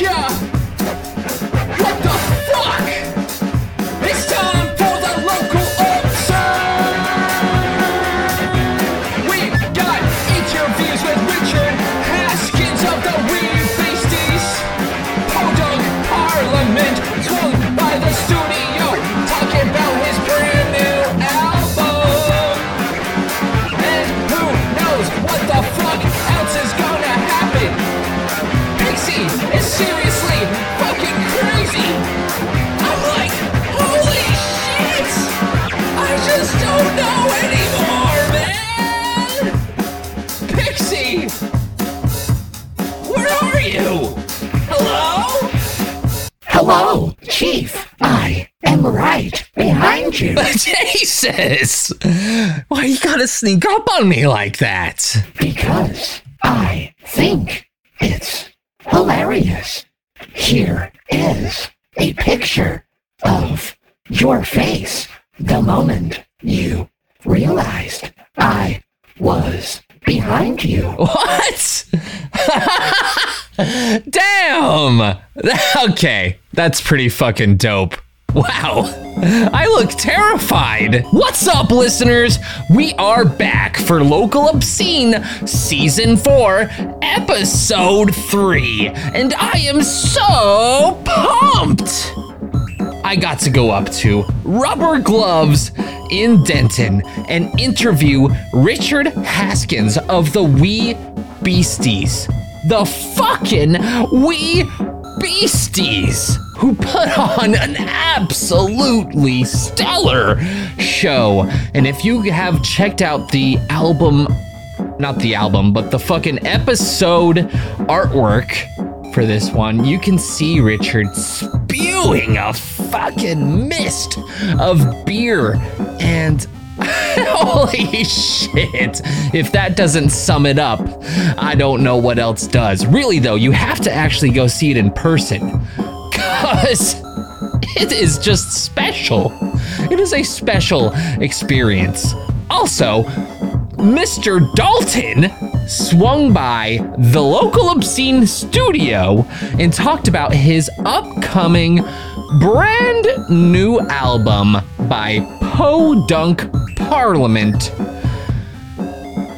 Yeah. Behind you. Jesus! Why you gotta sneak up on me like that? Because I think it's hilarious. Here is a picture of your face the moment you realized I was behind you. What? Damn! Okay, that's pretty fucking dope. Wow, I look terrified. What's up, listeners? We are back for Local Obscene Season 4, Episode 3, and I am so pumped! I got to go up to Rubber Gloves in Denton and interview Richard Haskins of the Wee Beasties. The fucking Wee Beasties, who put on an absolutely stellar show. And if you have checked out the album, not the album, but the fucking episode artwork for this one, you can see Richard spewing a fucking mist of beer and holy shit. If that doesn't sum it up, I don't know what else does. Really though, you have to actually go see it in person. Cuz it is just special. It is a special experience. Also, Mr. Dalton swung by the local obscene studio and talked about his upcoming brand new album by Podunk Parliament.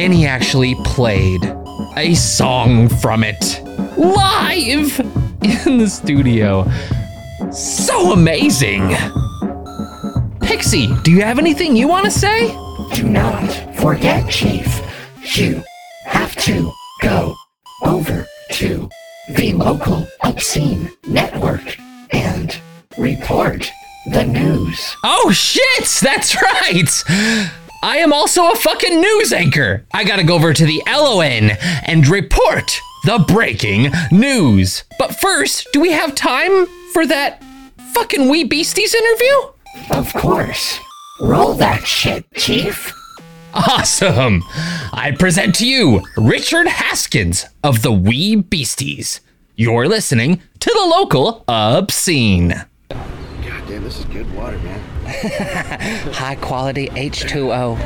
And he actually played a song from it live in the studio. So amazing! Pixie, do you have anything you want to say? Do not forget, Chief. You have to go over to the local obscene network and report the news. Oh shit, that's right. I am also a fucking news anchor. I gotta go over to the LON and report the breaking news. But first, do we have time for that fucking Wee Beasties interview? Of course. Roll that shit, Chief. Awesome. I present to you Richard Haskins of the Wee Beasties. You're listening to the local obscene. God damn, this is good water, man. high quality H2O.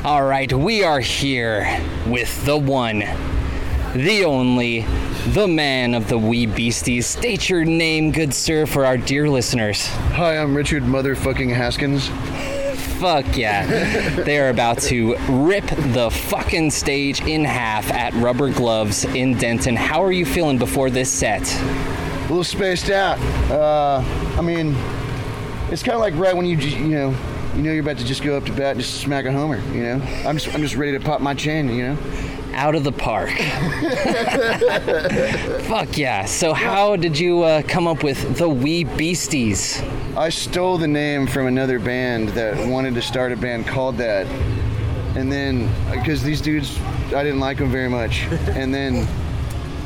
All right, we are here with the one, the only, the man of the wee beasties. State your name, good sir, for our dear listeners. Hi, I'm Richard Motherfucking Haskins. Fuck yeah. they are about to rip the fucking stage in half at Rubber Gloves in Denton. How are you feeling before this set? A little spaced out. Uh, I mean, it's kind of like right when you, you know, you know you're about to just go up to bat and just smack a homer. You know, I'm just, I'm just ready to pop my chain. You know. Out of the park. Fuck yeah. So, how did you uh, come up with the Wee Beasties? I stole the name from another band that wanted to start a band called that. And then, because these dudes, I didn't like them very much. And then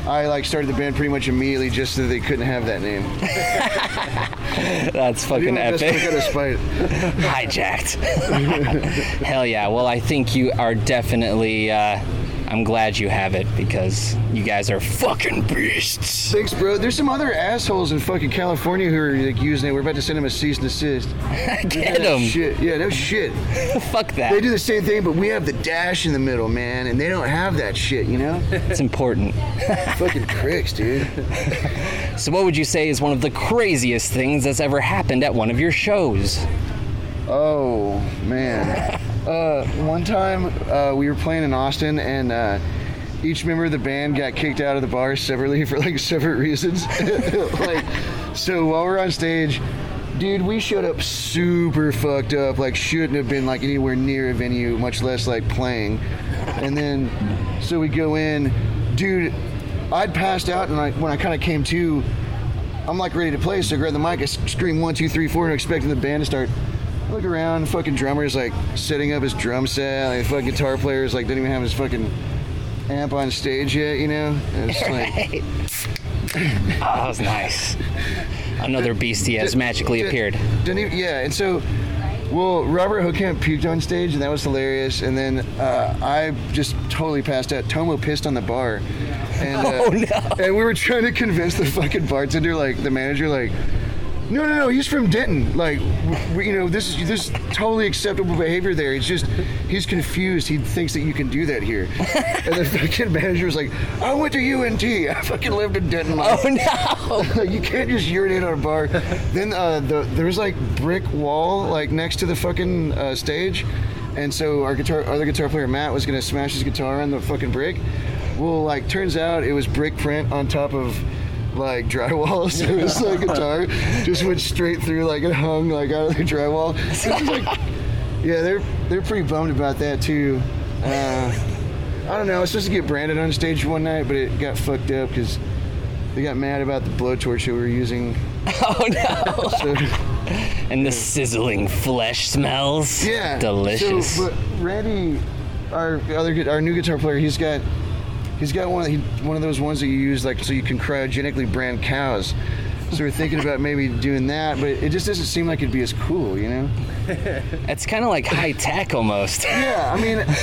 I like started the band pretty much immediately just so they couldn't have that name. That's fucking epic. Out of spite. Hijacked. Hell yeah. Well, I think you are definitely. Uh, I'm glad you have it because you guys are fucking beasts. Thanks, bro. There's some other assholes in fucking California who are like using it. We're about to send them a cease and desist. Get them. Shit. Yeah, no shit. Fuck that. They do the same thing, but we have the dash in the middle, man, and they don't have that shit, you know? It's important. fucking pricks, dude. So, what would you say is one of the craziest things that's ever happened at one of your shows? Oh man. Uh, one time uh, we were playing in Austin and uh, each member of the band got kicked out of the bar separately for like separate reasons. like, so while we're on stage, dude, we showed up super fucked up. Like, shouldn't have been like anywhere near a venue, much less like playing. And then, so we go in, dude. I'd passed out, and I, when I kind of came to, I'm like ready to play. So I grab the mic, I scream one, two, three, four, and expecting the band to start. Look around, fucking drummer's like setting up his drum set. Like fucking guitar player's like didn't even have his fucking amp on stage yet, you know? And it's like Oh, that was nice. Another beastie has magically Did- appeared. Didn't even, yeah, and so, well, Robert Hookamp puked on stage, and that was hilarious. And then uh, I just totally passed out. Tomo pissed on the bar, and uh, Oh, no. and we were trying to convince the fucking bartender, like the manager, like. No, no, no. He's from Denton. Like, we, you know, this is this is totally acceptable behavior there. It's just he's confused. He thinks that you can do that here. and the fucking manager was like, "I went to UNT. I fucking lived in Denton. Like, Oh no! you can't just urinate on a bar. then uh, the, there was like brick wall like next to the fucking uh, stage, and so our guitar, other guitar player Matt was gonna smash his guitar on the fucking brick. Well, like turns out it was brick print on top of like drywall, so his like, guitar just went straight through like it hung like out of the drywall. Like, yeah, they're they're pretty bummed about that too. Uh, I don't know. I was supposed to get branded on stage one night, but it got fucked up because they got mad about the blowtorch that we were using. Oh no! So, And the sizzling flesh smells. yeah, Delicious. So, but Randy, our other our new guitar player, he's got he's got one of he, one of those ones that you use like so you can cryogenically brand cows. So we're thinking about maybe doing that, but it just doesn't seem like it'd be as cool, you know? it's kind of like high tech almost. Yeah, I mean,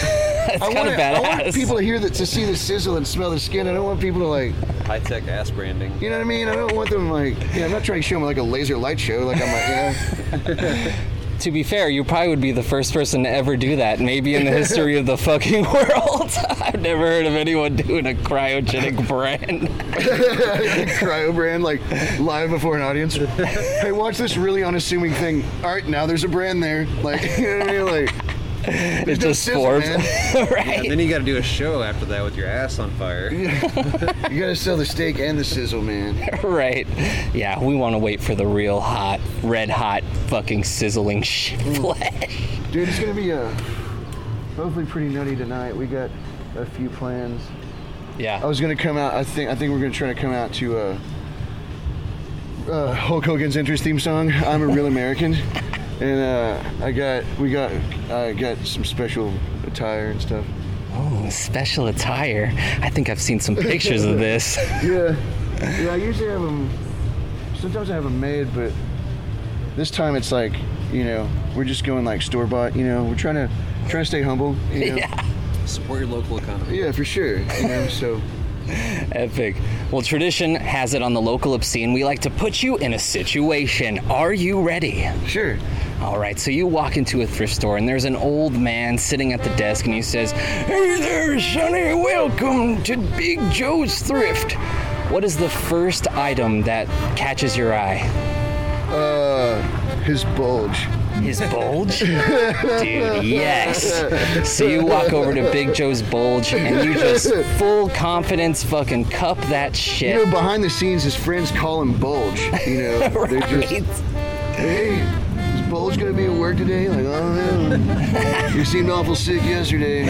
It's I kind want, of I want people to hear that to see the sizzle and smell the skin. I don't want people to like, High tech ass branding. you know what I mean? I don't want them like, yeah, I'm not trying to show them like a laser light show. Like I'm like, yeah. to be fair, you probably would be the first person to ever do that, maybe in the history of the fucking world. I've never heard of anyone doing a cryogenic brand. cryo brand like live before an audience. Hey, watch this really unassuming thing. All right, now there's a brand there. Like, you know what I mean? Like, It no just sizzle, forms. man. right. And then you got to do a show after that with your ass on fire. you gotta sell the steak and the sizzle, man. Right. Yeah, we want to wait for the real hot, red hot, fucking sizzling sh- flesh. Dude, it's gonna be uh, hopefully pretty nutty tonight. We got a few plans. Yeah. I was gonna come out. I think I think we're gonna try to come out to uh, uh, Hulk Hogan's entrance theme song. I'm a real American, and uh, I got we got I got some special attire and stuff. Oh, special attire. I think I've seen some pictures of this. Yeah, yeah. I usually have them. Sometimes I have them made, but this time it's like you know we're just going like store bought. You know, we're trying to trying to stay humble. You know? Yeah. Support your local economy. Yeah, for sure. You know, so Epic. Well, tradition has it on the local obscene. We like to put you in a situation. Are you ready? sure. All right, so you walk into a thrift store and there's an old man sitting at the desk and he says, Hey there, Sonny, welcome to Big Joe's Thrift. What is the first item that catches your eye? Uh, his bulge. His bulge? Dude, yes. So you walk over to Big Joe's bulge and you just full confidence fucking cup that shit. You know, behind the scenes, his friends call him Bulge. You know, they're just, hey, is Bulge gonna be at work today? Like, oh no, you seemed awful sick yesterday.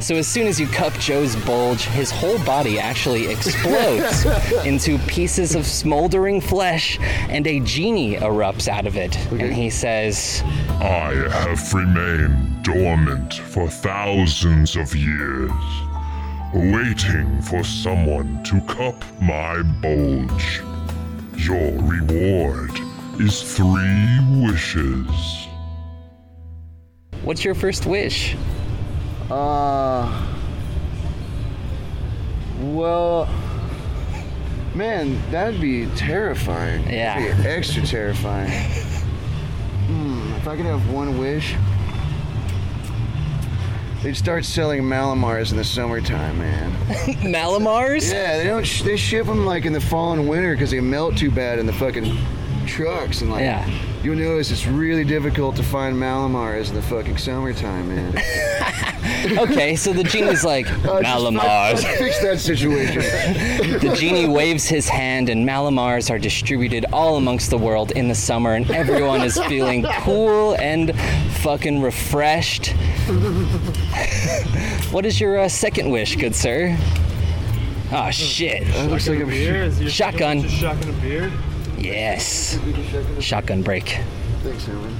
So as soon as you cup Joe's bulge, his whole body actually explodes into pieces of smoldering flesh, and a genie erupts out of it. And he says, I have remained dormant for thousands of years, waiting for someone to cup my bulge. Your reward is three wishes. "What's your first wish?" Uh, Well, man, that'd be terrifying. Yeah. That'd be extra terrifying. Hmm, if I could have one wish, they'd start selling Mallomars in the summertime, man. Mallomars? Yeah, they don't. Sh- they ship them like in the fall and winter because they melt too bad in the fucking trucks and like. Yeah. You'll notice it's really difficult to find Mallomars in the fucking summertime, man. Okay, so the genie's like, Uh, just- Mallomars. Let's fix that situation. The genie waves his hand, and Mallomars are distributed all amongst the world in the summer, and everyone is feeling cool and fucking refreshed. what is your uh, second wish, good sir? Oh shit! That looks like a Is your Shotgun. Just shotgun a beer? Yes, shotgun break. Thanks, Herman.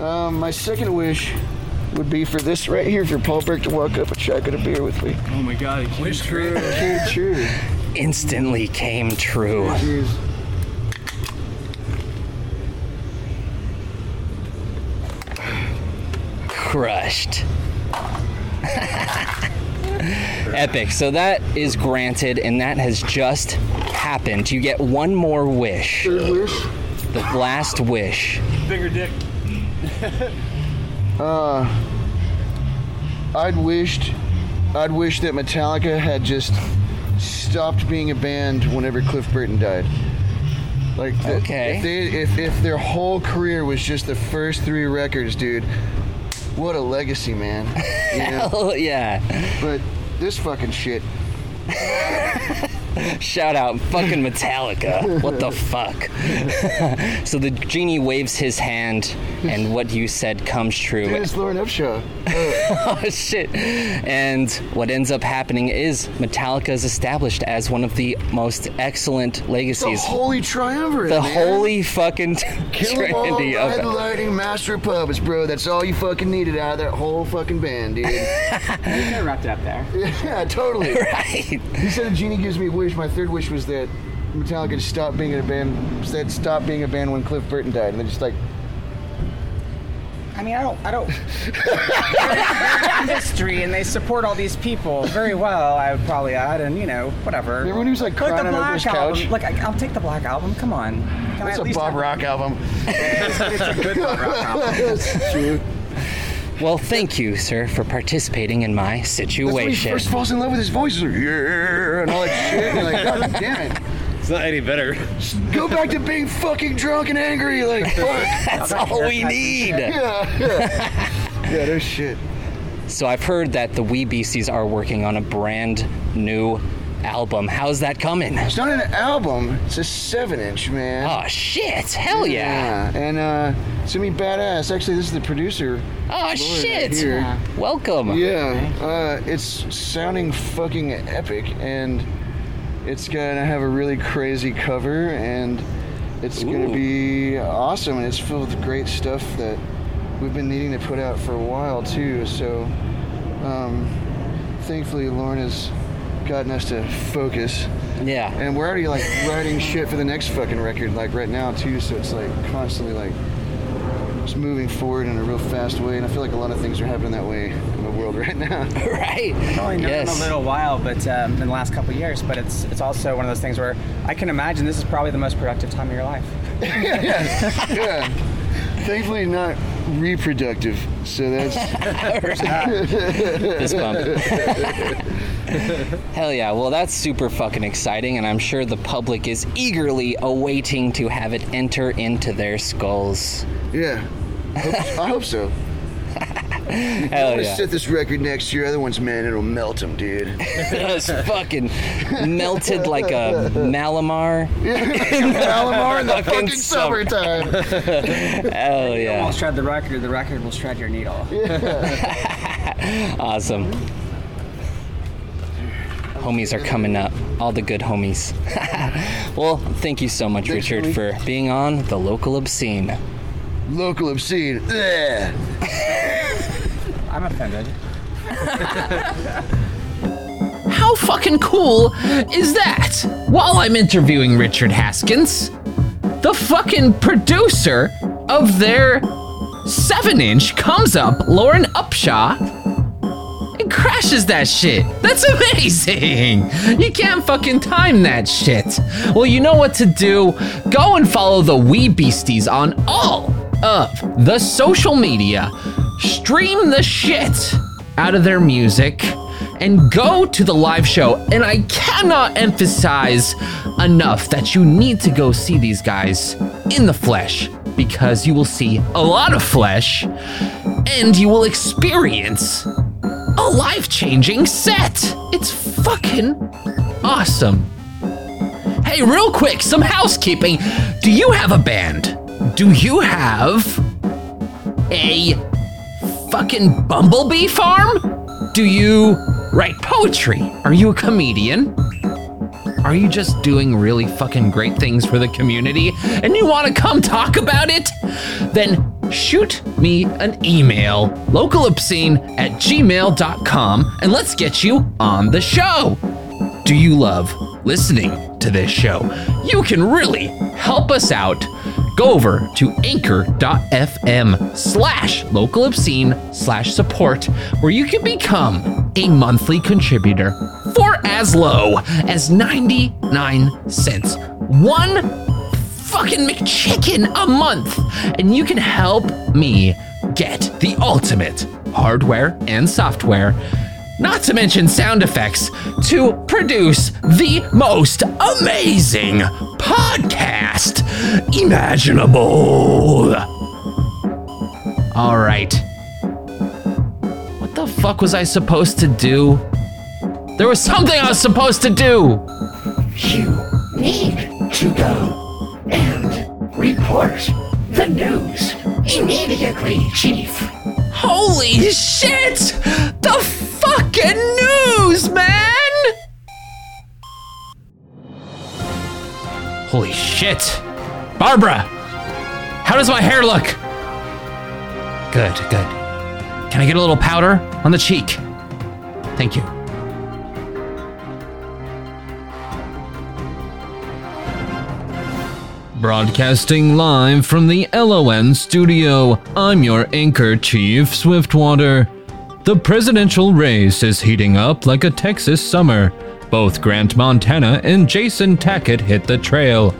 Um, my second wish would be for this right here for Paul Burke to walk up and shotgun a beer with me. Oh my god, it wish true. Came true. Instantly came true. Cheers. crushed. Epic. So that is granted, and that has just happened. You get one more wish. Third wish. The last wish. Bigger dick. Uh, I'd wished, I'd wish that Metallica had just stopped being a band whenever Cliff Burton died. Like, th- Okay. if, they, if if their whole career was just the first three records, dude, what a legacy, man. You know? Oh, yeah. but this fucking shit. Shout out fucking Metallica. What the fuck? so the genie waves his hand, and what you said comes true. Dude, it's Lauren Upshaw. oh shit. And what ends up happening is Metallica is established as one of the most excellent legacies. The holy triumvirate. the man. holy fucking Kill 'em all, trinity ride the of lightning, master puppets, bro. That's all you fucking needed out of that whole fucking band, dude. I wrapped it up there. yeah, totally. right. He said a genie gives me a wish. My third wish was that Metallica just stopped being a band. Said stop being a band when Cliff Burton died, and they're just like I mean, I don't, I don't. they're in industry and they support all these people very well. I would probably add, and you know, whatever. Remember when he was, like, Click crying the on Black his album. couch? Look, I, I'll take the Black album. Come on. Can I it's at a least Bob have- Rock album. It's, it's a good Bob Rock album. That's true. Well, thank you, sir, for participating in my That's when he situation. first falls in love with his voice. Like, yeah, and all that shit. And you're like, God damn it. It's not any better. Go back to being fucking drunk and angry. Like, fuck. That's all we need. yeah, yeah. Yeah, there's shit. So I've heard that the Wee Beasties are working on a brand new album. How's that coming? It's not an album. It's a seven-inch, man. Oh shit! Hell yeah! Yeah, and uh, it's gonna be badass. Actually, this is the producer. Oh Lauren shit! Welcome. Yeah, uh, it's sounding fucking epic, and it's gonna have a really crazy cover, and it's gonna be awesome, and it's filled with great stuff that we've been needing to put out for a while too. So, um, thankfully, Lauren has gotten us to focus, Yeah. and we're already like writing shit for the next fucking record, like right now too. So it's like constantly like just moving forward in a real fast way, and I feel like a lot of things are happening that way in the world right now. right. I've only known yes. him a little while, but um, in the last couple of years. But it's it's also one of those things where I can imagine this is probably the most productive time of your life. yeah. Thankfully, not reproductive. So that's Fist bump. Hell yeah. Well, that's super fucking exciting, and I'm sure the public is eagerly awaiting to have it enter into their skulls. yeah. Hope- I hope so. I'm gonna yeah. set this record next to your other ones, man. It'll melt them, dude. it's fucking melted like a Mallomar. Mallomar in the Fucking fucking summertime. Hell You yeah. won't shred the record. The record will shred your needle. Awesome. Homies are coming up. All the good homies. well, thank you so much, Thanks, Richard, homie. for being on the local obscene. Local obscene. I'm offended. How fucking cool is that? While I'm interviewing Richard Haskins, the fucking producer of their 7 inch comes up, Lauren Upshaw, and crashes that shit. That's amazing. You can't fucking time that shit. Well, you know what to do. Go and follow the Wee Beasties on all of the social media. Stream the shit out of their music and go to the live show. And I cannot emphasize enough that you need to go see these guys in the flesh because you will see a lot of flesh and you will experience a life changing set. It's fucking awesome. Hey, real quick, some housekeeping. Do you have a band? Do you have a fucking bumblebee farm? Do you write poetry? Are you a comedian? Are you just doing really fucking great things for the community and you want to come talk about it? Then shoot me an email, localobscene at gmail.com, and let's get you on the show. Do you love listening to this show? You can really help us out. Go over to anchor.fm slash local obscene slash support, where you can become a monthly contributor for as low as 99 cents. One fucking McChicken a month, and you can help me get the ultimate hardware and software, not to mention sound effects, to produce the most amazing podcast imaginable. All right. What the fuck was I supposed to do? There was something I was supposed to do. You need to go and report the news immediately, Chief. Holy shit! The fucking news, man! Holy shit. Barbara! How does my hair look? Good, good. Can I get a little powder on the cheek? Thank you. Broadcasting live from the LON studio, I'm your anchor, Chief Swiftwater. The presidential race is heating up like a Texas summer. Both Grant Montana and Jason Tackett hit the trail.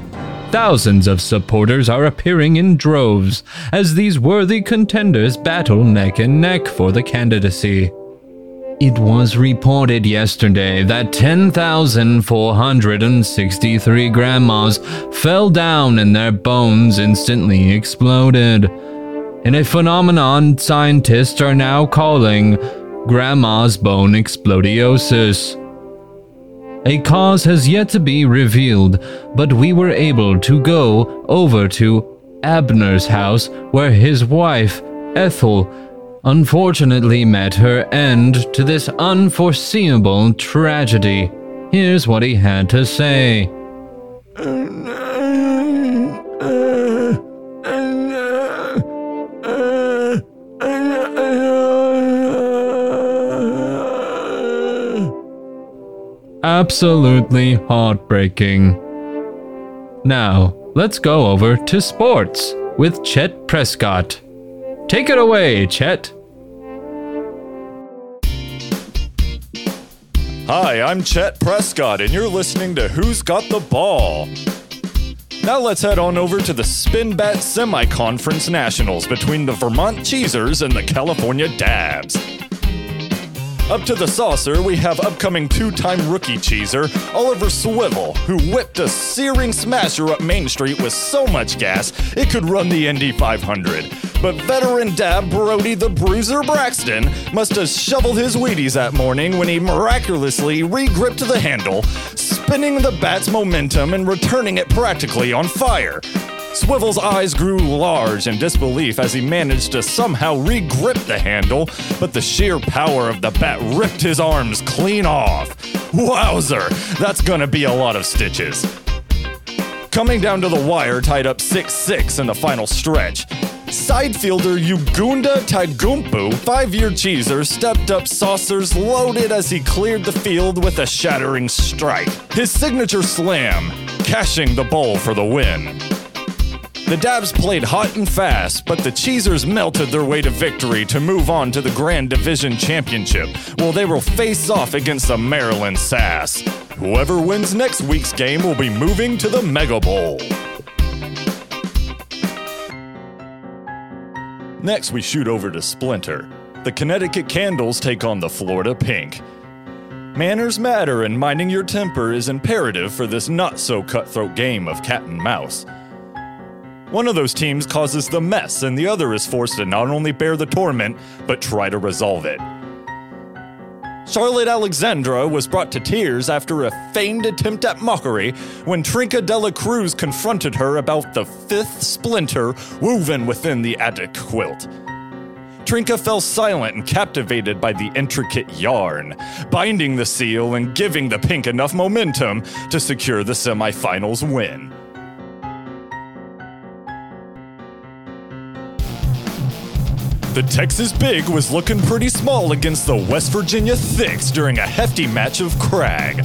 Thousands of supporters are appearing in droves as these worthy contenders battle neck and neck for the candidacy. It was reported yesterday that 10,463 grandmas fell down and their bones instantly exploded. In a phenomenon scientists are now calling grandma's bone explodiosis. A cause has yet to be revealed, but we were able to go over to Abner's house where his wife, Ethel, unfortunately met her end to this unforeseeable tragedy. Here's what he had to say. Oh, Absolutely heartbreaking. Now, let's go over to sports with Chet Prescott. Take it away, Chet. Hi, I'm Chet Prescott, and you're listening to Who's Got the Ball? Now let's head on over to the Spinbat Semi Conference Nationals between the Vermont Cheesers and the California Dabs. Up to the saucer, we have upcoming two time rookie cheeser, Oliver Swivel, who whipped a searing smasher up Main Street with so much gas it could run the Indy 500. But veteran dab Brody the Bruiser Braxton must have shoveled his Wheaties that morning when he miraculously re-gripped the handle, spinning the bat's momentum and returning it practically on fire. Swivel's eyes grew large in disbelief as he managed to somehow re-grip the handle, but the sheer power of the bat ripped his arms clean off. Wowzer, that's gonna be a lot of stitches. Coming down to the wire, tied up 6 6 in the final stretch. Side fielder Ugunda Taigumpu, five year cheeser, stepped up saucers loaded as he cleared the field with a shattering strike. His signature slam, cashing the bowl for the win. The Dabs played hot and fast, but the Cheesers melted their way to victory to move on to the Grand Division Championship, while they will face off against the Maryland Sass. Whoever wins next week's game will be moving to the Mega Bowl. Next, we shoot over to Splinter. The Connecticut Candles take on the Florida Pink. Manners matter, and minding your temper is imperative for this not so cutthroat game of cat and mouse. One of those teams causes the mess, and the other is forced to not only bear the torment, but try to resolve it. Charlotte Alexandra was brought to tears after a feigned attempt at mockery when Trinka Dela Cruz confronted her about the fifth splinter woven within the attic quilt. Trinka fell silent and captivated by the intricate yarn, binding the seal and giving the pink enough momentum to secure the semifinals win. The Texas Big was looking pretty small against the West Virginia Thicks during a hefty match of Crag.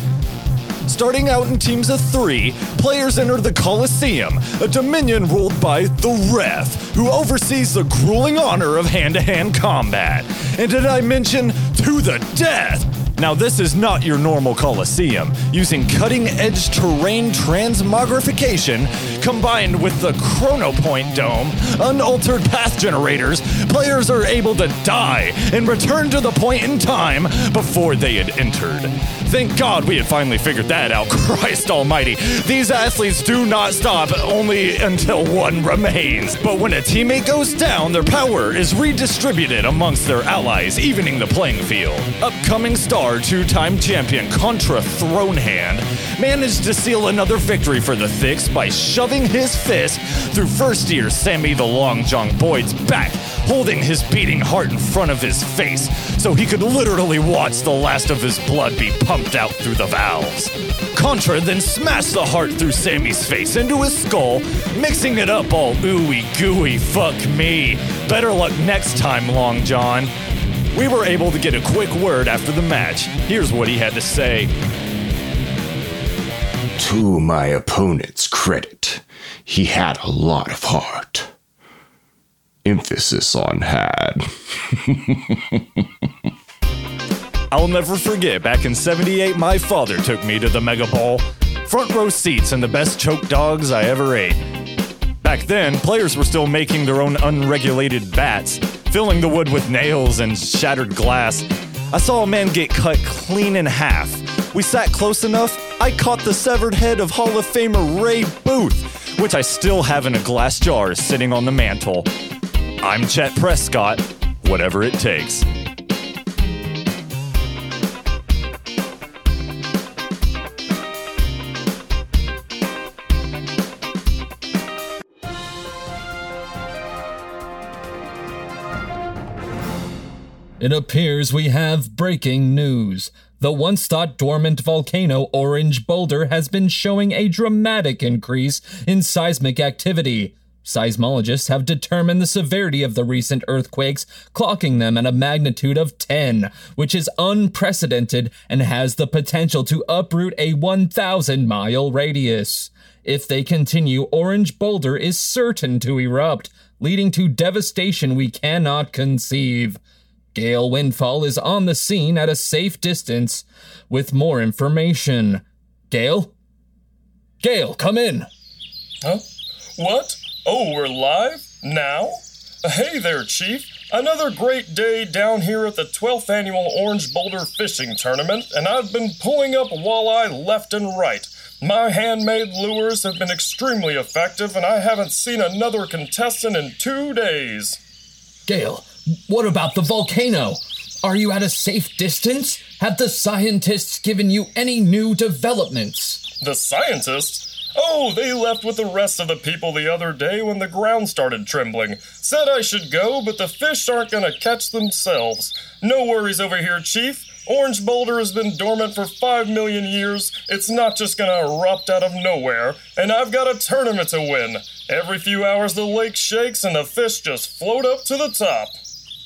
Starting out in teams of three, players enter the Coliseum, a dominion ruled by the Ref, who oversees the grueling honor of hand to hand combat. And did I mention to the death? Now, this is not your normal Coliseum. Using cutting edge terrain transmogrification combined with the Chronopoint Dome, unaltered path generators, players are able to die and return to the point in time before they had entered. Thank God we had finally figured that out. Christ almighty. These athletes do not stop only until one remains. But when a teammate goes down, their power is redistributed amongst their allies, evening the playing field. Upcoming star two time champion Contra Thronehand managed to seal another victory for the Thicks by shoving his fist through first year Sammy the Long John Boyd's back, holding his beating heart in front of his face so he could literally watch the last of his blood be pumped out through the valves. Contra then smashed the heart through Sammy's face into his skull, mixing it up all ooey gooey. Fuck me. Better luck next time, Long John. We were able to get a quick word after the match. Here's what he had to say. To my opponent's credit, he had a lot of heart. Emphasis on had. I'll never forget back in 78, my father took me to the Mega Bowl. Front row seats and the best choke dogs I ever ate. Back then, players were still making their own unregulated bats, filling the wood with nails and shattered glass. I saw a man get cut clean in half. We sat close enough, I caught the severed head of Hall of Famer Ray Booth, which I still have in a glass jar sitting on the mantle. I'm Chet Prescott, whatever it takes. It appears we have breaking news. The once thought dormant volcano Orange Boulder has been showing a dramatic increase in seismic activity. Seismologists have determined the severity of the recent earthquakes, clocking them at a magnitude of 10, which is unprecedented and has the potential to uproot a 1,000 mile radius. If they continue, Orange Boulder is certain to erupt, leading to devastation we cannot conceive. Gale Windfall is on the scene at a safe distance with more information. Gale? Gale, come in. Huh? What? Oh, we're live? Now? Hey there, Chief. Another great day down here at the 12th annual Orange Boulder Fishing Tournament, and I've been pulling up walleye left and right. My handmade lures have been extremely effective, and I haven't seen another contestant in two days. Gale, what about the volcano? Are you at a safe distance? Have the scientists given you any new developments? The scientists? Oh, they left with the rest of the people the other day when the ground started trembling. Said I should go, but the fish aren't gonna catch themselves. No worries over here, Chief. Orange Boulder has been dormant for five million years. It's not just gonna erupt out of nowhere. And I've got a tournament to win. Every few hours the lake shakes and the fish just float up to the top.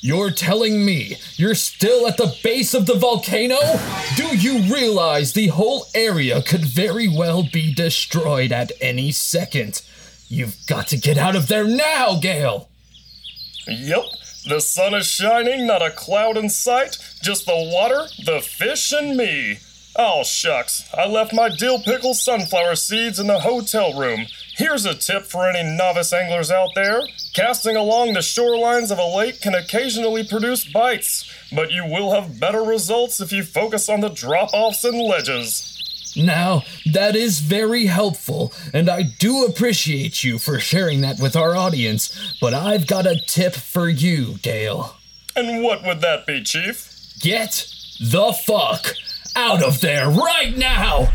You're telling me you're still at the base of the volcano? Do you realize the whole area could very well be destroyed at any second? You've got to get out of there now, Gale. Yep, the sun is shining, not a cloud in sight, just the water, the fish, and me. Oh, shucks, I left my dill pickle sunflower seeds in the hotel room. Here's a tip for any novice anglers out there. Casting along the shorelines of a lake can occasionally produce bites, but you will have better results if you focus on the drop offs and ledges. Now, that is very helpful, and I do appreciate you for sharing that with our audience, but I've got a tip for you, Gale. And what would that be, Chief? Get the fuck out of there right now!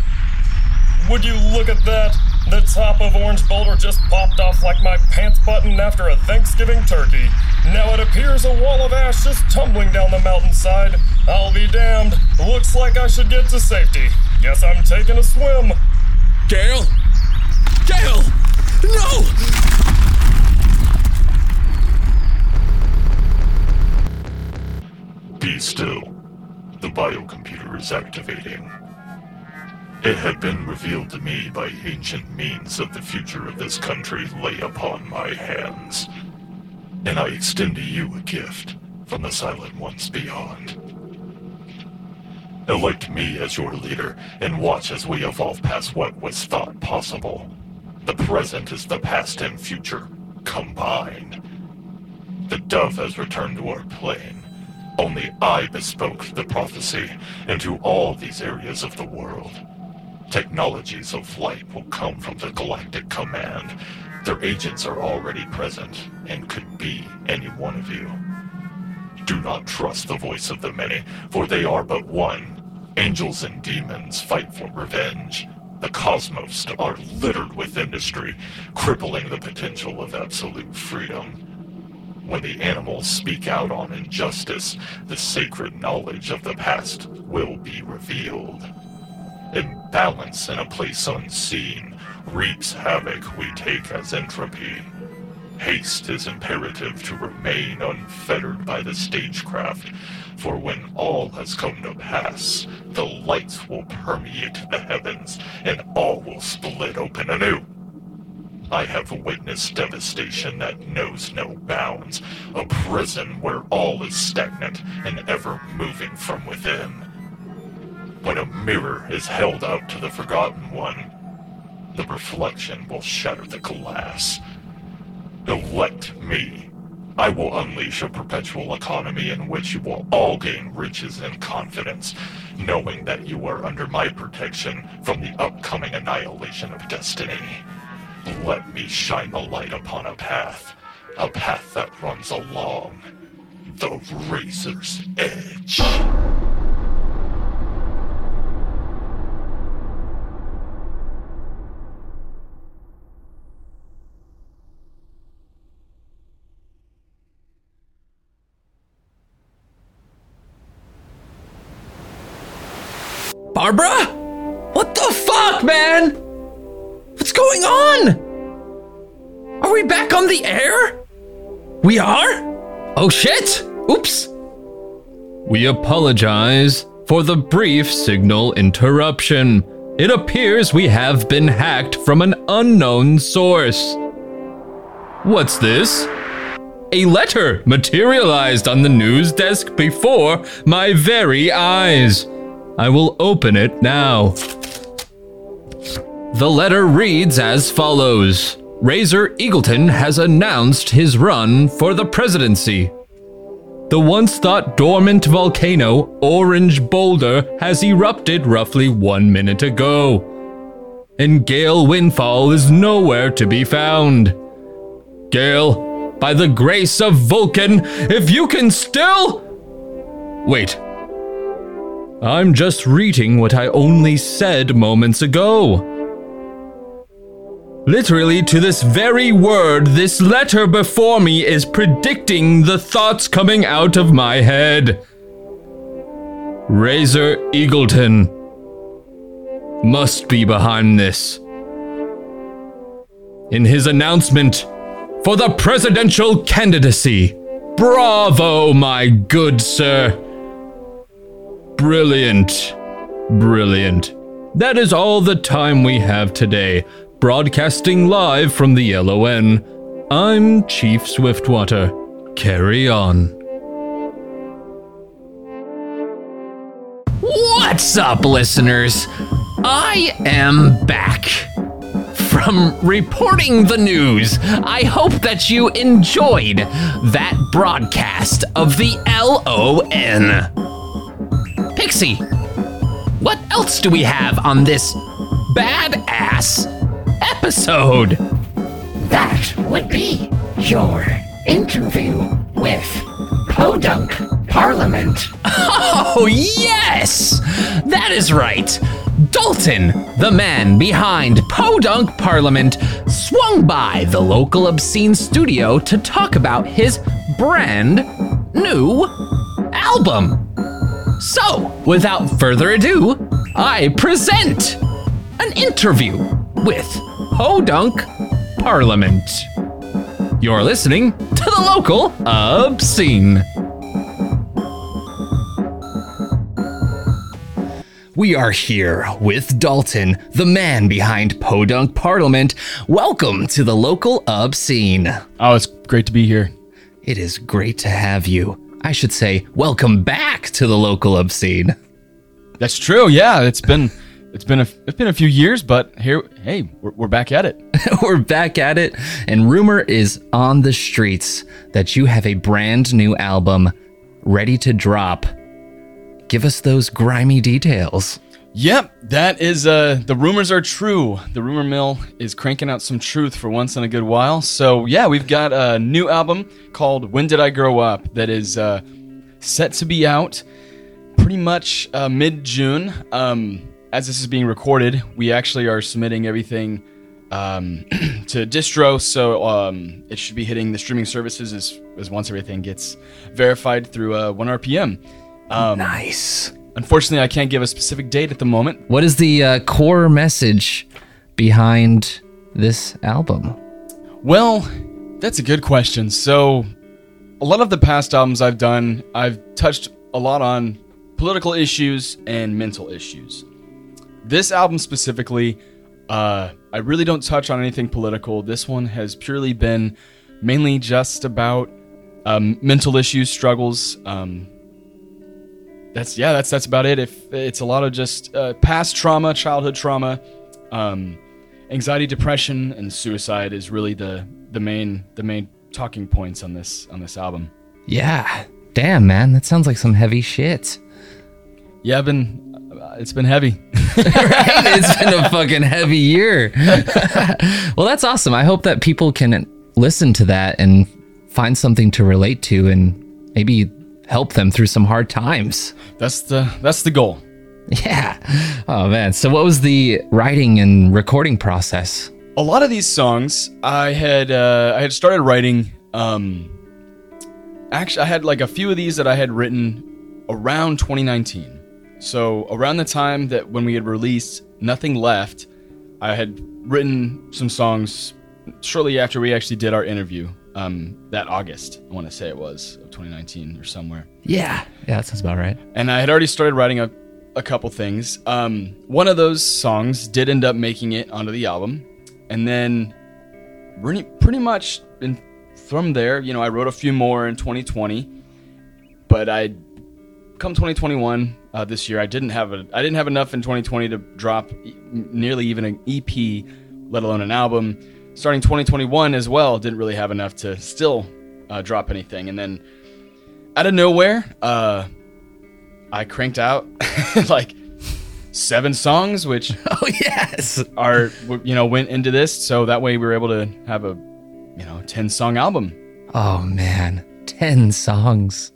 Would you look at that? The top of Orange Boulder just popped off like my pants button after a Thanksgiving turkey. Now it appears a wall of ash is tumbling down the mountainside. I'll be damned. Looks like I should get to safety. Guess I'm taking a swim. Gale? Gale! No! Be still. The biocomputer is activating. It had been revealed to me by ancient means that the future of this country lay upon my hands. And I extend to you a gift from the Silent Ones beyond. Elect me as your leader and watch as we evolve past what was thought possible. The present is the past and future combined. The dove has returned to our plane. Only I bespoke the prophecy into all these areas of the world. Technologies of flight will come from the Galactic Command. Their agents are already present and could be any one of you. Do not trust the voice of the many, for they are but one. Angels and demons fight for revenge. The cosmos are littered with industry, crippling the potential of absolute freedom. When the animals speak out on injustice, the sacred knowledge of the past will be revealed. Imbalance in a place unseen reaps havoc we take as entropy. Haste is imperative to remain unfettered by the stagecraft, for when all has come to pass, the lights will permeate the heavens and all will split open anew. I have witnessed devastation that knows no bounds, a prison where all is stagnant and ever moving from within. When a mirror is held out to the Forgotten One, the reflection will shatter the glass. Elect me. I will unleash a perpetual economy in which you will all gain riches and confidence, knowing that you are under my protection from the upcoming annihilation of destiny. Let me shine the light upon a path, a path that runs along the razor's edge. Barbara? What the fuck, man? What's going on? Are we back on the air? We are? Oh shit! Oops. We apologize for the brief signal interruption. It appears we have been hacked from an unknown source. What's this? A letter materialized on the news desk before my very eyes. I will open it now. The letter reads as follows Razor Eagleton has announced his run for the presidency. The once thought dormant volcano, Orange Boulder, has erupted roughly one minute ago. And Gale Windfall is nowhere to be found. Gale, by the grace of Vulcan, if you can still. Wait. I'm just reading what I only said moments ago. Literally, to this very word, this letter before me is predicting the thoughts coming out of my head. Razor Eagleton must be behind this. In his announcement for the presidential candidacy, bravo, my good sir. Brilliant. Brilliant. That is all the time we have today. broadcasting live from the LON. I'm Chief Swiftwater. Carry on. What's up, listeners? I am back. From reporting the news, I hope that you enjoyed that broadcast of the LON. Pixie, what else do we have on this badass episode? That would be your interview with Podunk Parliament. Oh, yes! That is right. Dalton, the man behind Podunk Parliament, swung by the local obscene studio to talk about his brand new album. So, without further ado, I present an interview with Podunk Parliament. You're listening to the local obscene. We are here with Dalton, the man behind Podunk Parliament. Welcome to the local obscene. Oh, it's great to be here. It is great to have you. I should say, welcome back to the local obscene. That's true. Yeah, it's been it's been a it's been a few years, but here, hey, we're, we're back at it. We're back at it, and rumor is on the streets that you have a brand new album ready to drop. Give us those grimy details. Yep, that is uh the rumors are true. The rumor mill is cranking out some truth for once in a good while. So yeah, we've got a new album called When Did I Grow Up that is uh set to be out pretty much uh, mid June. Um as this is being recorded, we actually are submitting everything um, to distro, so um, it should be hitting the streaming services as, as once everything gets verified through uh, ONErpm. Um, nice. Unfortunately, I can't give a specific date at the moment. What is the uh, core message behind this album? Well, that's a good question. So, a lot of the past albums I've done, I've touched a lot on political issues and mental issues. This album specifically, uh, I really don't touch on anything political. This one has purely been mainly just about um, mental issues, struggles. Um, that's yeah, that's that's about it. If it's a lot of just uh, past trauma, childhood trauma, um, anxiety, depression, and suicide is really the the main the main talking points on this on this album. Yeah. Damn, man, that sounds like some heavy shit. Yeah, I've been uh, it's been heavy. right? It's been a fucking heavy year. well, that's awesome. I hope that people can listen to that and find something to relate to and maybe help them through some hard times. That's the that's the goal. Yeah. Oh man. So what was the writing and recording process? A lot of these songs I had uh, I had started writing um actually I had like a few of these that I had written around 2019. So around the time that when we had released Nothing Left, I had written some songs shortly after we actually did our interview. Um, that August, I want to say it was of 2019 or somewhere. Yeah, yeah, that sounds about right. And I had already started writing a, a couple things. Um, one of those songs did end up making it onto the album, and then pretty, pretty much in, from there, you know, I wrote a few more in 2020, but I come 2021 uh, this year, I didn't have a I didn't have enough in 2020 to drop e- nearly even an EP, let alone an album. Starting 2021 as well, didn't really have enough to still uh, drop anything. And then out of nowhere, uh, I cranked out like seven songs, which oh yes, are you know went into this. So that way we were able to have a you know 10 song album. Oh man, 10 songs.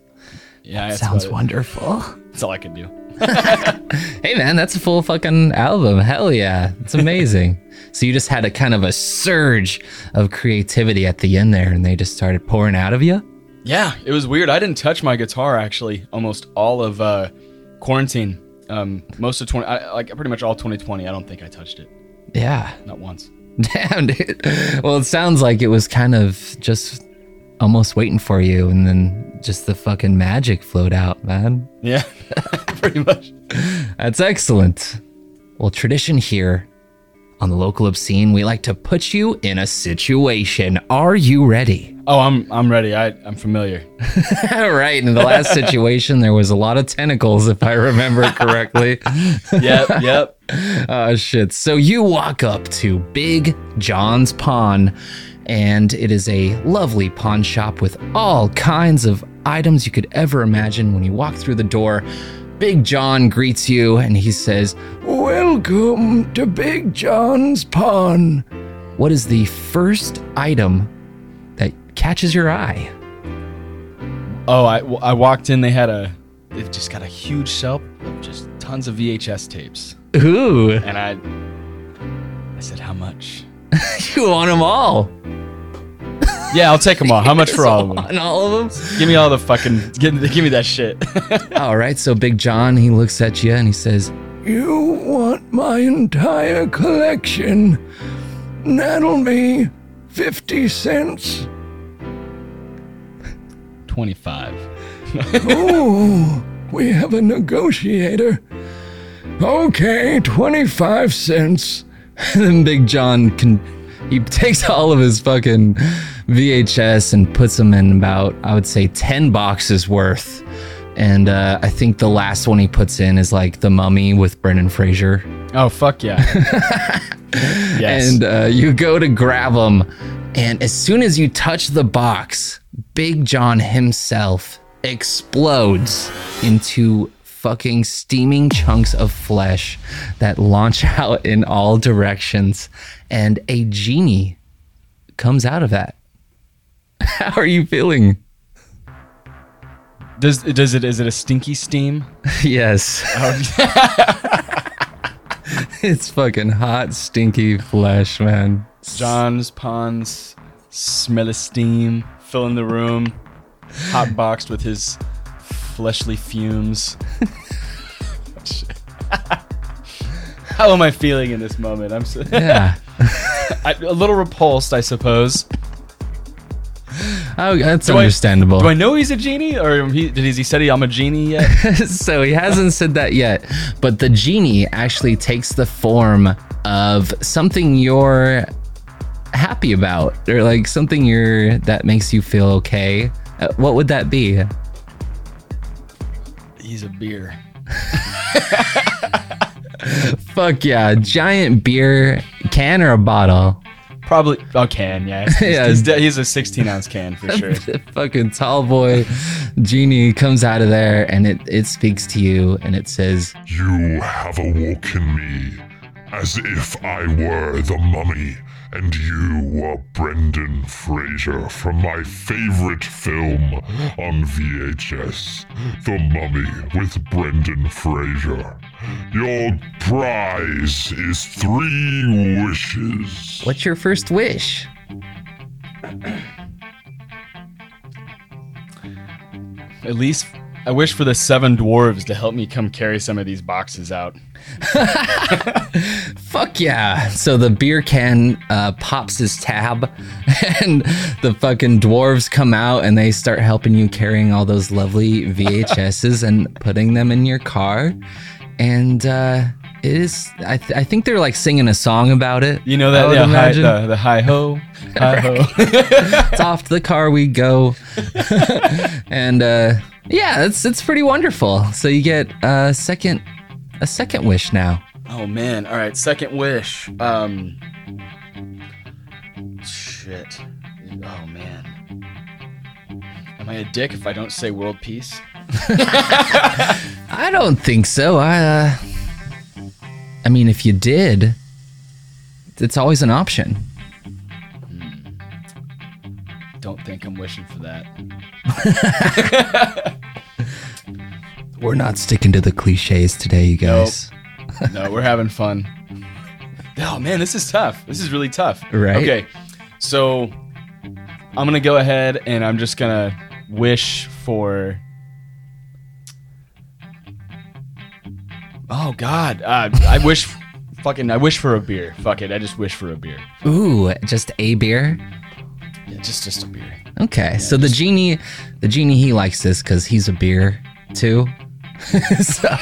Yeah, that sounds about it. wonderful. That's all I could do. Hey man, that's a full fucking album. Hell yeah. It's amazing. so you just had a kind of a surge of creativity at the end there and they just started pouring out of you? Yeah, it was weird. I didn't touch my guitar actually almost all of uh, quarantine. Um, most of 20, I, like pretty much all 2020. I don't think I touched it. Yeah. Not once. Damn, dude. Well, it sounds like it was kind of just almost waiting for you and then just the fucking magic flowed out, man. Yeah, pretty much. That's excellent. Well, tradition here on the local obscene, we like to put you in a situation. Are you ready? Oh, I'm I'm ready. I I'm familiar. right. In the last situation, there was a lot of tentacles, if I remember correctly. Yep, yep. Oh shit. So you walk up to Big John's Pawn, and it is a lovely pawn shop with all kinds of items you could ever imagine. When you walk through the door, Big John greets you and he says, Welcome to Big John's Pawn. What is the first item that catches your eye? Oh, I, I walked in. They had a. They've just got a huge shelf of just tons of VHS tapes. Ooh. And I. I said, how much? you want them all? Yeah, I'll take them all. How much for all of them? And all of them? Give me all the fucking. Give, give me that shit. all right. So Big John, he looks at you and he says, You want my entire collection? That'll be 50 cents. 25. oh, we have a negotiator. Okay, 25 cents. And then Big John can he takes all of his fucking VHS and puts them in about I would say 10 boxes worth. And uh, I think the last one he puts in is like The Mummy with Brendan Fraser. Oh fuck yeah. yes. And uh, you go to grab them, and as soon as you touch the box, Big John himself explodes into fucking steaming chunks of flesh that launch out in all directions, and a genie comes out of that. How are you feeling? Does does it is it a stinky steam? yes. it's fucking hot, stinky flesh, man. John's ponds, smell of steam, filling the room, hot boxed with his fleshly fumes. How am I feeling in this moment? I'm so Yeah. I, a little repulsed, I suppose. Oh, that's Do I- understandable. do I know he's a genie, or he, did he said he I'm a genie yet? so he hasn't said that yet, but the genie actually takes the form of something you're happy about, or like something you're that makes you feel okay. Uh, what would that be? He's a beer. Fuck yeah, giant beer can or a bottle? Probably a can, yeah. He's, Yeah. he's, de- he's a 16 ounce can for sure. The fucking tall boy genie comes out of there and it, it speaks to you and it says, You have awoken me as if I were the mummy and you were Brendan Fraser from my favorite film on VHS, The Mummy with Brendan Fraser. Your prize is three wishes. What's your first wish? At least I wish for the seven dwarves to help me come carry some of these boxes out. Fuck yeah. So the beer can uh, pops his tab, and the fucking dwarves come out and they start helping you carrying all those lovely VHSs and putting them in your car. And uh, it is, I, th- I think they're like singing a song about it. You know that yeah, hi, the, the hi ho, hi ho. it's off to the car we go. and uh, yeah, it's it's pretty wonderful. So you get a second a second wish now. Oh man! All right, second wish. Um, shit. Oh man. Am I a dick if I don't say world peace? I don't think so. I uh, I mean, if you did, it's always an option. Don't think I'm wishing for that. We're not sticking to the cliches today, you guys. no, we're having fun. Oh man, this is tough. This is really tough. Right? Okay, so I'm gonna go ahead and I'm just gonna wish for. Oh God, uh, I wish, fucking, I wish for a beer. Fuck it, I just wish for a beer. Ooh, just a beer. Yeah, just just a beer. Okay, so the genie, the genie, he likes this because he's a beer too. so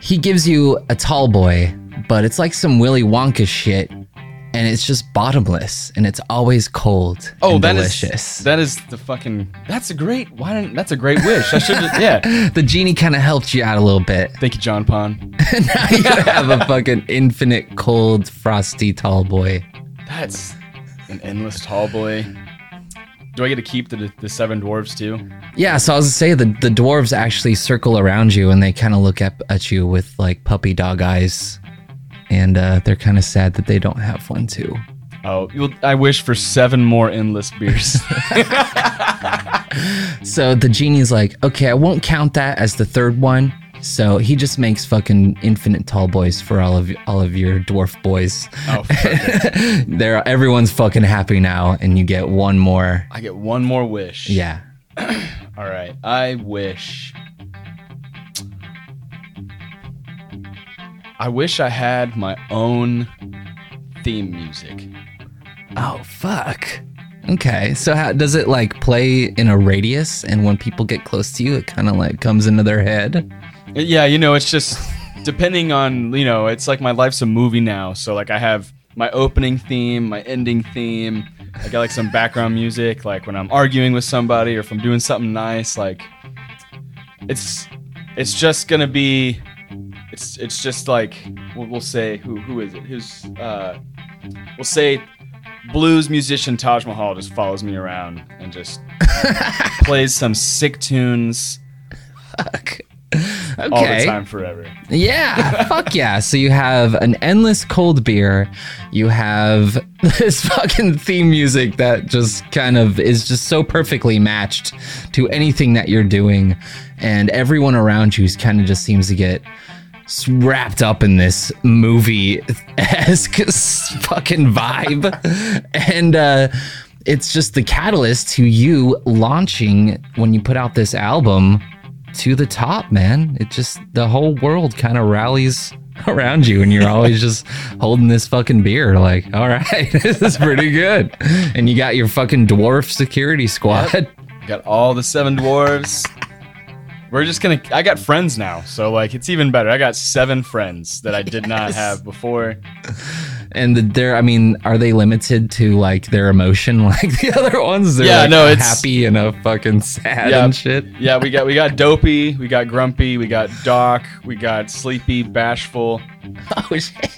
he gives you a tall boy but it's like some Willy Wonka shit, and it's just bottomless, and it's always cold. Oh, that is delicious. that is the fucking. That's a great. Why didn't? That's a great wish. I should. Yeah. the genie kind of helped you out a little bit. Thank you, John Pond. now you gotta have a fucking infinite cold, frosty tall boy. That's an endless tall boy. Do I get to keep the the seven dwarves too? Yeah, so I was gonna say the the dwarves actually circle around you and they kind of look up at you with like puppy dog eyes, and uh, they're kind of sad that they don't have one too. Oh, you'll, I wish for seven more endless beers. So the genie's like, okay, I won't count that as the third one. So he just makes fucking infinite tall boys for all of all of your dwarf boys. Oh, There, everyone's fucking happy now, and you get one more. I get one more wish. Yeah. All right. I wish. I wish I had my own theme music. Oh fuck. Okay, so how does it like play in a radius, and when people get close to you, it kind of like comes into their head? Yeah, you know, it's just depending on, you know, it's like my life's a movie now. So like I have my opening theme, my ending theme. I got like some background music, like when I'm arguing with somebody or if I'm doing something nice. Like it's it's just gonna be it's it's just like we'll, we'll say who who is it? Who's uh we'll say blues musician Taj Mahal just follows me around and just plays some sick tunes. All the time forever. Yeah, fuck yeah. So you have an endless cold beer. You have this fucking theme music that just kind of is just so perfectly matched to anything that you're doing. And everyone around you kind of just seems to get wrapped up in this movie esque fucking vibe. And, uh, it's just the catalyst to you launching when you put out this album to the top, man. It just the whole world kind of rallies around you, and you're always just holding this fucking beer. Like, all right, this is pretty good. And you got your fucking dwarf security squad. Got all the seven dwarves. We're just gonna. I got friends now, so like it's even better. I got seven friends that I did not have before. And the, they're, I mean, are they limited to like their emotion like the other ones? They're Yeah, like, no, it's- happy and a fucking sad Yeah, and shit. Yeah, we got we got dopey, we got grumpy, we got doc, we got sleepy, bashful. Oh shit.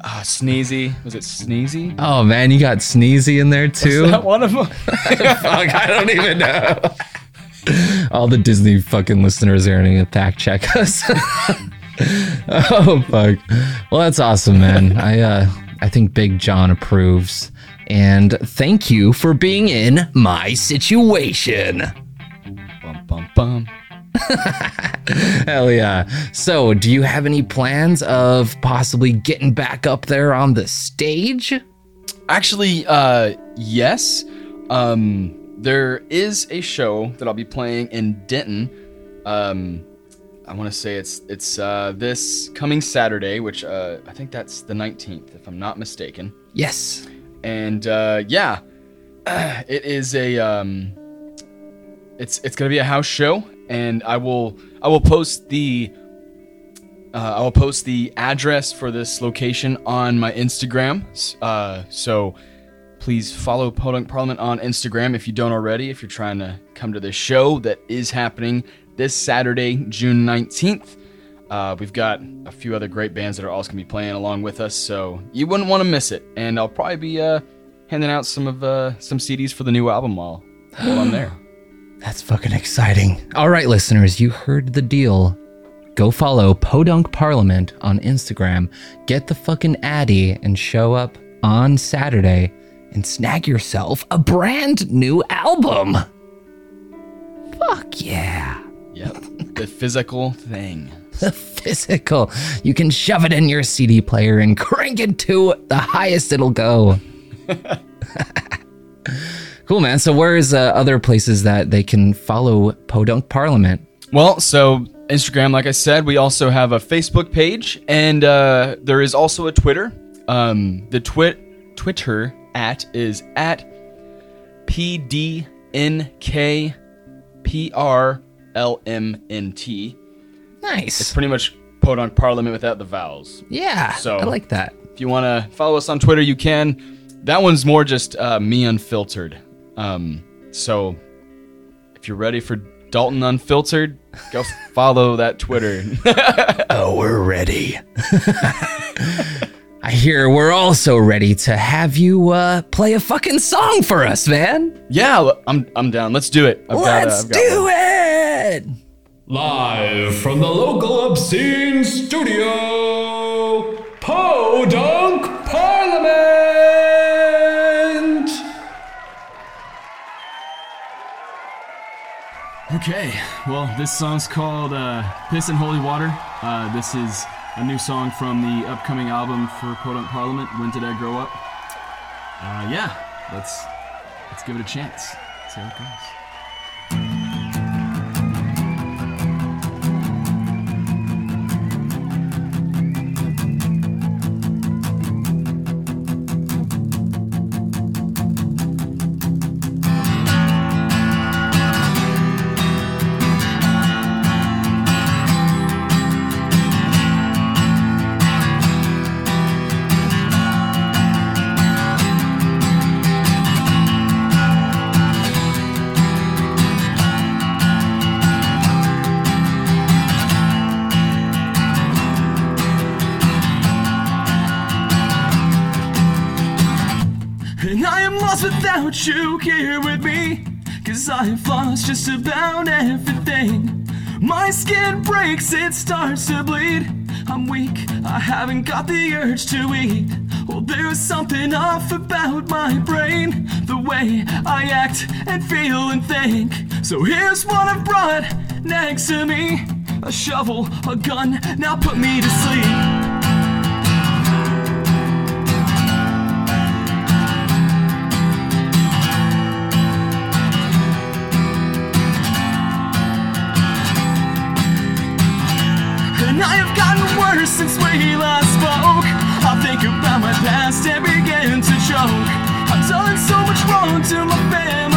Uh, sneezy. Was it sneezy? Oh man, you got Sneezy in there too. Was that one of them? Fuck, I don't even know. All the Disney fucking listeners are gonna fact check us. oh fuck. Well, that's awesome, man. I uh, I think Big John approves, and thank you for being in my situation. Bum bum bum. Hell yeah. So, do you have any plans of possibly getting back up there on the stage? Actually, uh, yes. Um, there is a show that I'll be playing in Denton. Um, I want to say it's it's uh, this coming Saturday, which uh, I think that's the 19th, if I'm not mistaken. Yes. And uh, yeah, it is a um, it's it's gonna be a house show, and I will I will post the uh, I will post the address for this location on my Instagram. Uh, so please follow Podunk Parliament on Instagram if you don't already. If you're trying to come to this show that is happening this Saturday, June 19th. Uh, we've got a few other great bands that are also gonna be playing along with us, so you wouldn't want to miss it. And I'll probably be uh, handing out some of uh, some CDs for the new album while, while I'm there. That's fucking exciting. All right, listeners, you heard the deal. Go follow Podunk Parliament on Instagram, get the fucking Addy, and show up on Saturday and snag yourself a brand new album. Fuck yeah. Yep, the physical thing. The physical. You can shove it in your CD player and crank it to the highest it'll go. cool, man. So, where is uh, other places that they can follow Podunk Parliament? Well, so Instagram, like I said, we also have a Facebook page, and uh, there is also a Twitter. Um, the twit Twitter at is at PDNKPRLMNT. Nice. It's pretty much Podunk Parliament without the vowels. Yeah, So I like that. If you want to follow us on Twitter, you can. That one's more just uh, me unfiltered. Um, so if you're ready for Dalton Unfiltered, go follow that Twitter. oh, we're ready. I hear we're also ready to have you uh, play a fucking song for us, man. yeah, I'm I'm down. Let's do it. I've got, uh, Let's I've got do one. it. Live from the local obscene studio, Podunk Parliament! Okay, well, this song's called uh, Piss and Holy Water. Uh, this is a new song from the upcoming album for Podunk Parliament, When Did I Grow Up? Uh, yeah, let's, let's give it a chance. See how it goes. Here with me. Cause I have lost just about everything. My skin breaks, it starts to bleed. I'm weak, I haven't got the urge to eat. Well, there's something off about my brain. The way I act and feel and think. So here's what I've brought next to me a shovel, a gun, now put me to sleep. Worse since we last spoke. I think about my past and begin to choke. I've done so much wrong to my family.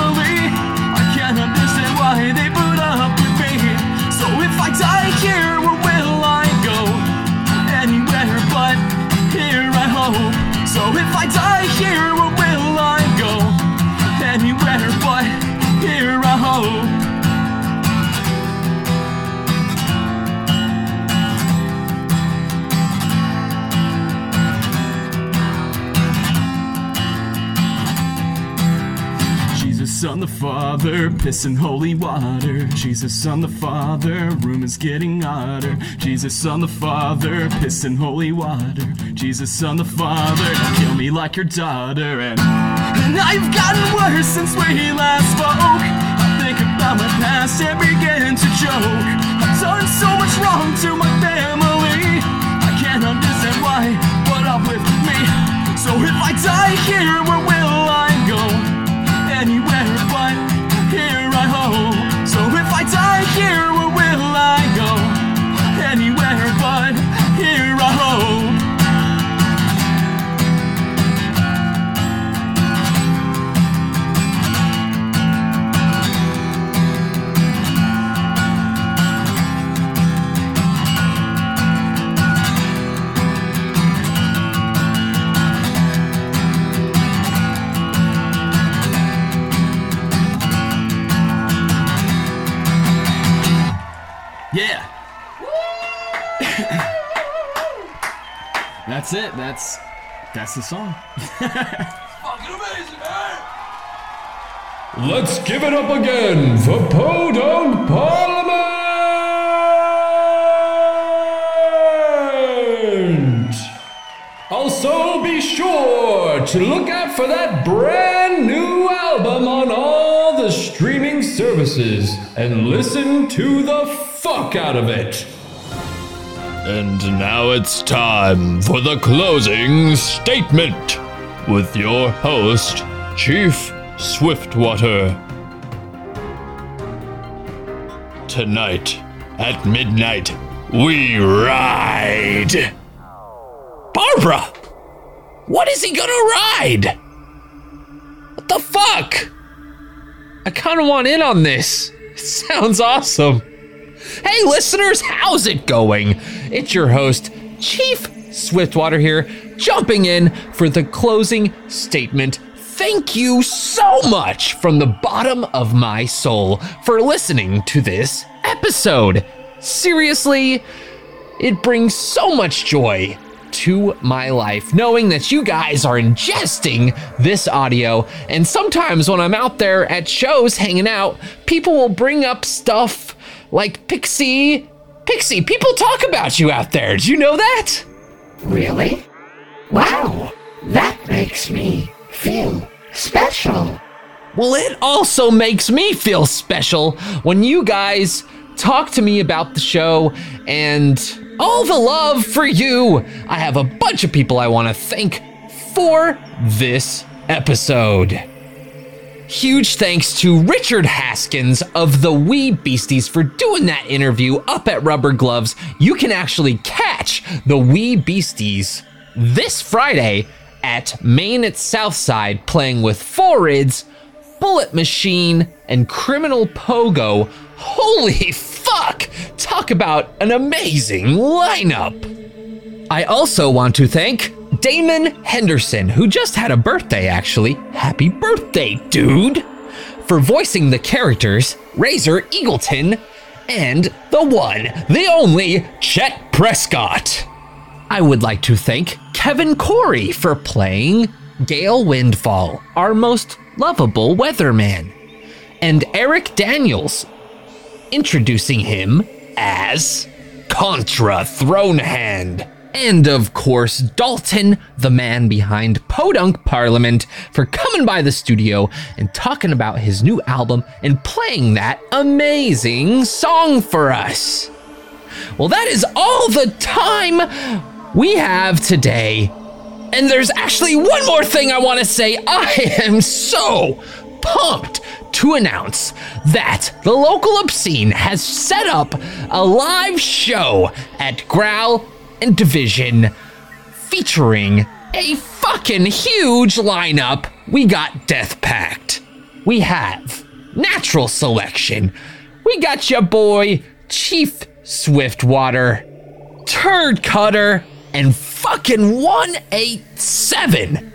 Jesus on the Father, piss in holy water. Jesus on the Father, room is getting hotter. Jesus on the Father, piss in holy water. Jesus on the Father, kill me like your daughter. And, and I've gotten worse since we last spoke. I think about my past and begin to joke. I've done so much wrong to my family. That's the song. Let's give it up again for Podunk Parliament! Also, be sure to look out for that brand new album on all the streaming services and listen to the fuck out of it. And now it's time for the closing statement with your host, Chief Swiftwater. Tonight, at midnight, we ride! Barbara! What is he gonna ride? What the fuck? I kinda want in on this. It sounds awesome. Hey, listeners, how's it going? It's your host, Chief Swiftwater here, jumping in for the closing statement. Thank you so much from the bottom of my soul for listening to this episode. Seriously, it brings so much joy to my life knowing that you guys are ingesting this audio. And sometimes when I'm out there at shows hanging out, people will bring up stuff like Pixie. Pixie, people talk about you out there. Do you know that? Really? Wow, that makes me feel special. Well, it also makes me feel special when you guys talk to me about the show and all the love for you. I have a bunch of people I want to thank for this episode. Huge thanks to Richard Haskins of the Wee Beasties for doing that interview up at Rubber Gloves. You can actually catch the Wee Beasties this Friday at Main at Southside playing with Forids, Bullet Machine, and Criminal Pogo. Holy fuck! Talk about an amazing lineup! I also want to thank Damon Henderson, who just had a birthday actually. Happy birthday, dude! For voicing the characters Razor Eagleton and the one, the only Chet Prescott. I would like to thank Kevin Khoury for playing Gale Windfall, our most lovable weatherman, and Eric Daniels introducing him as Contra Thronehand. And of course, Dalton, the man behind Podunk Parliament, for coming by the studio and talking about his new album and playing that amazing song for us. Well, that is all the time we have today. And there's actually one more thing I want to say. I am so pumped to announce that the local obscene has set up a live show at Growl Division featuring a fucking huge lineup. We got Death Pact. We have Natural Selection. We got your boy Chief Swiftwater, Turd Cutter, and fucking 187.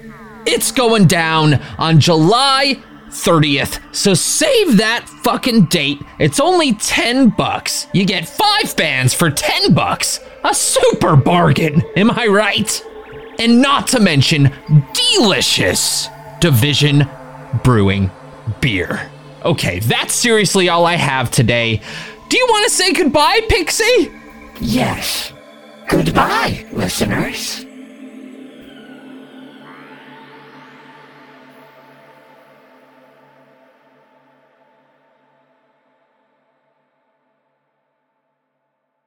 It's going down on July 30th. So save that fucking date. It's only 10 bucks. You get 5 bands for 10 bucks. A super bargain. Am I right? And not to mention delicious Division Brewing beer. Okay, that's seriously all I have today. Do you want to say goodbye, Pixie? Yes. Goodbye, listeners.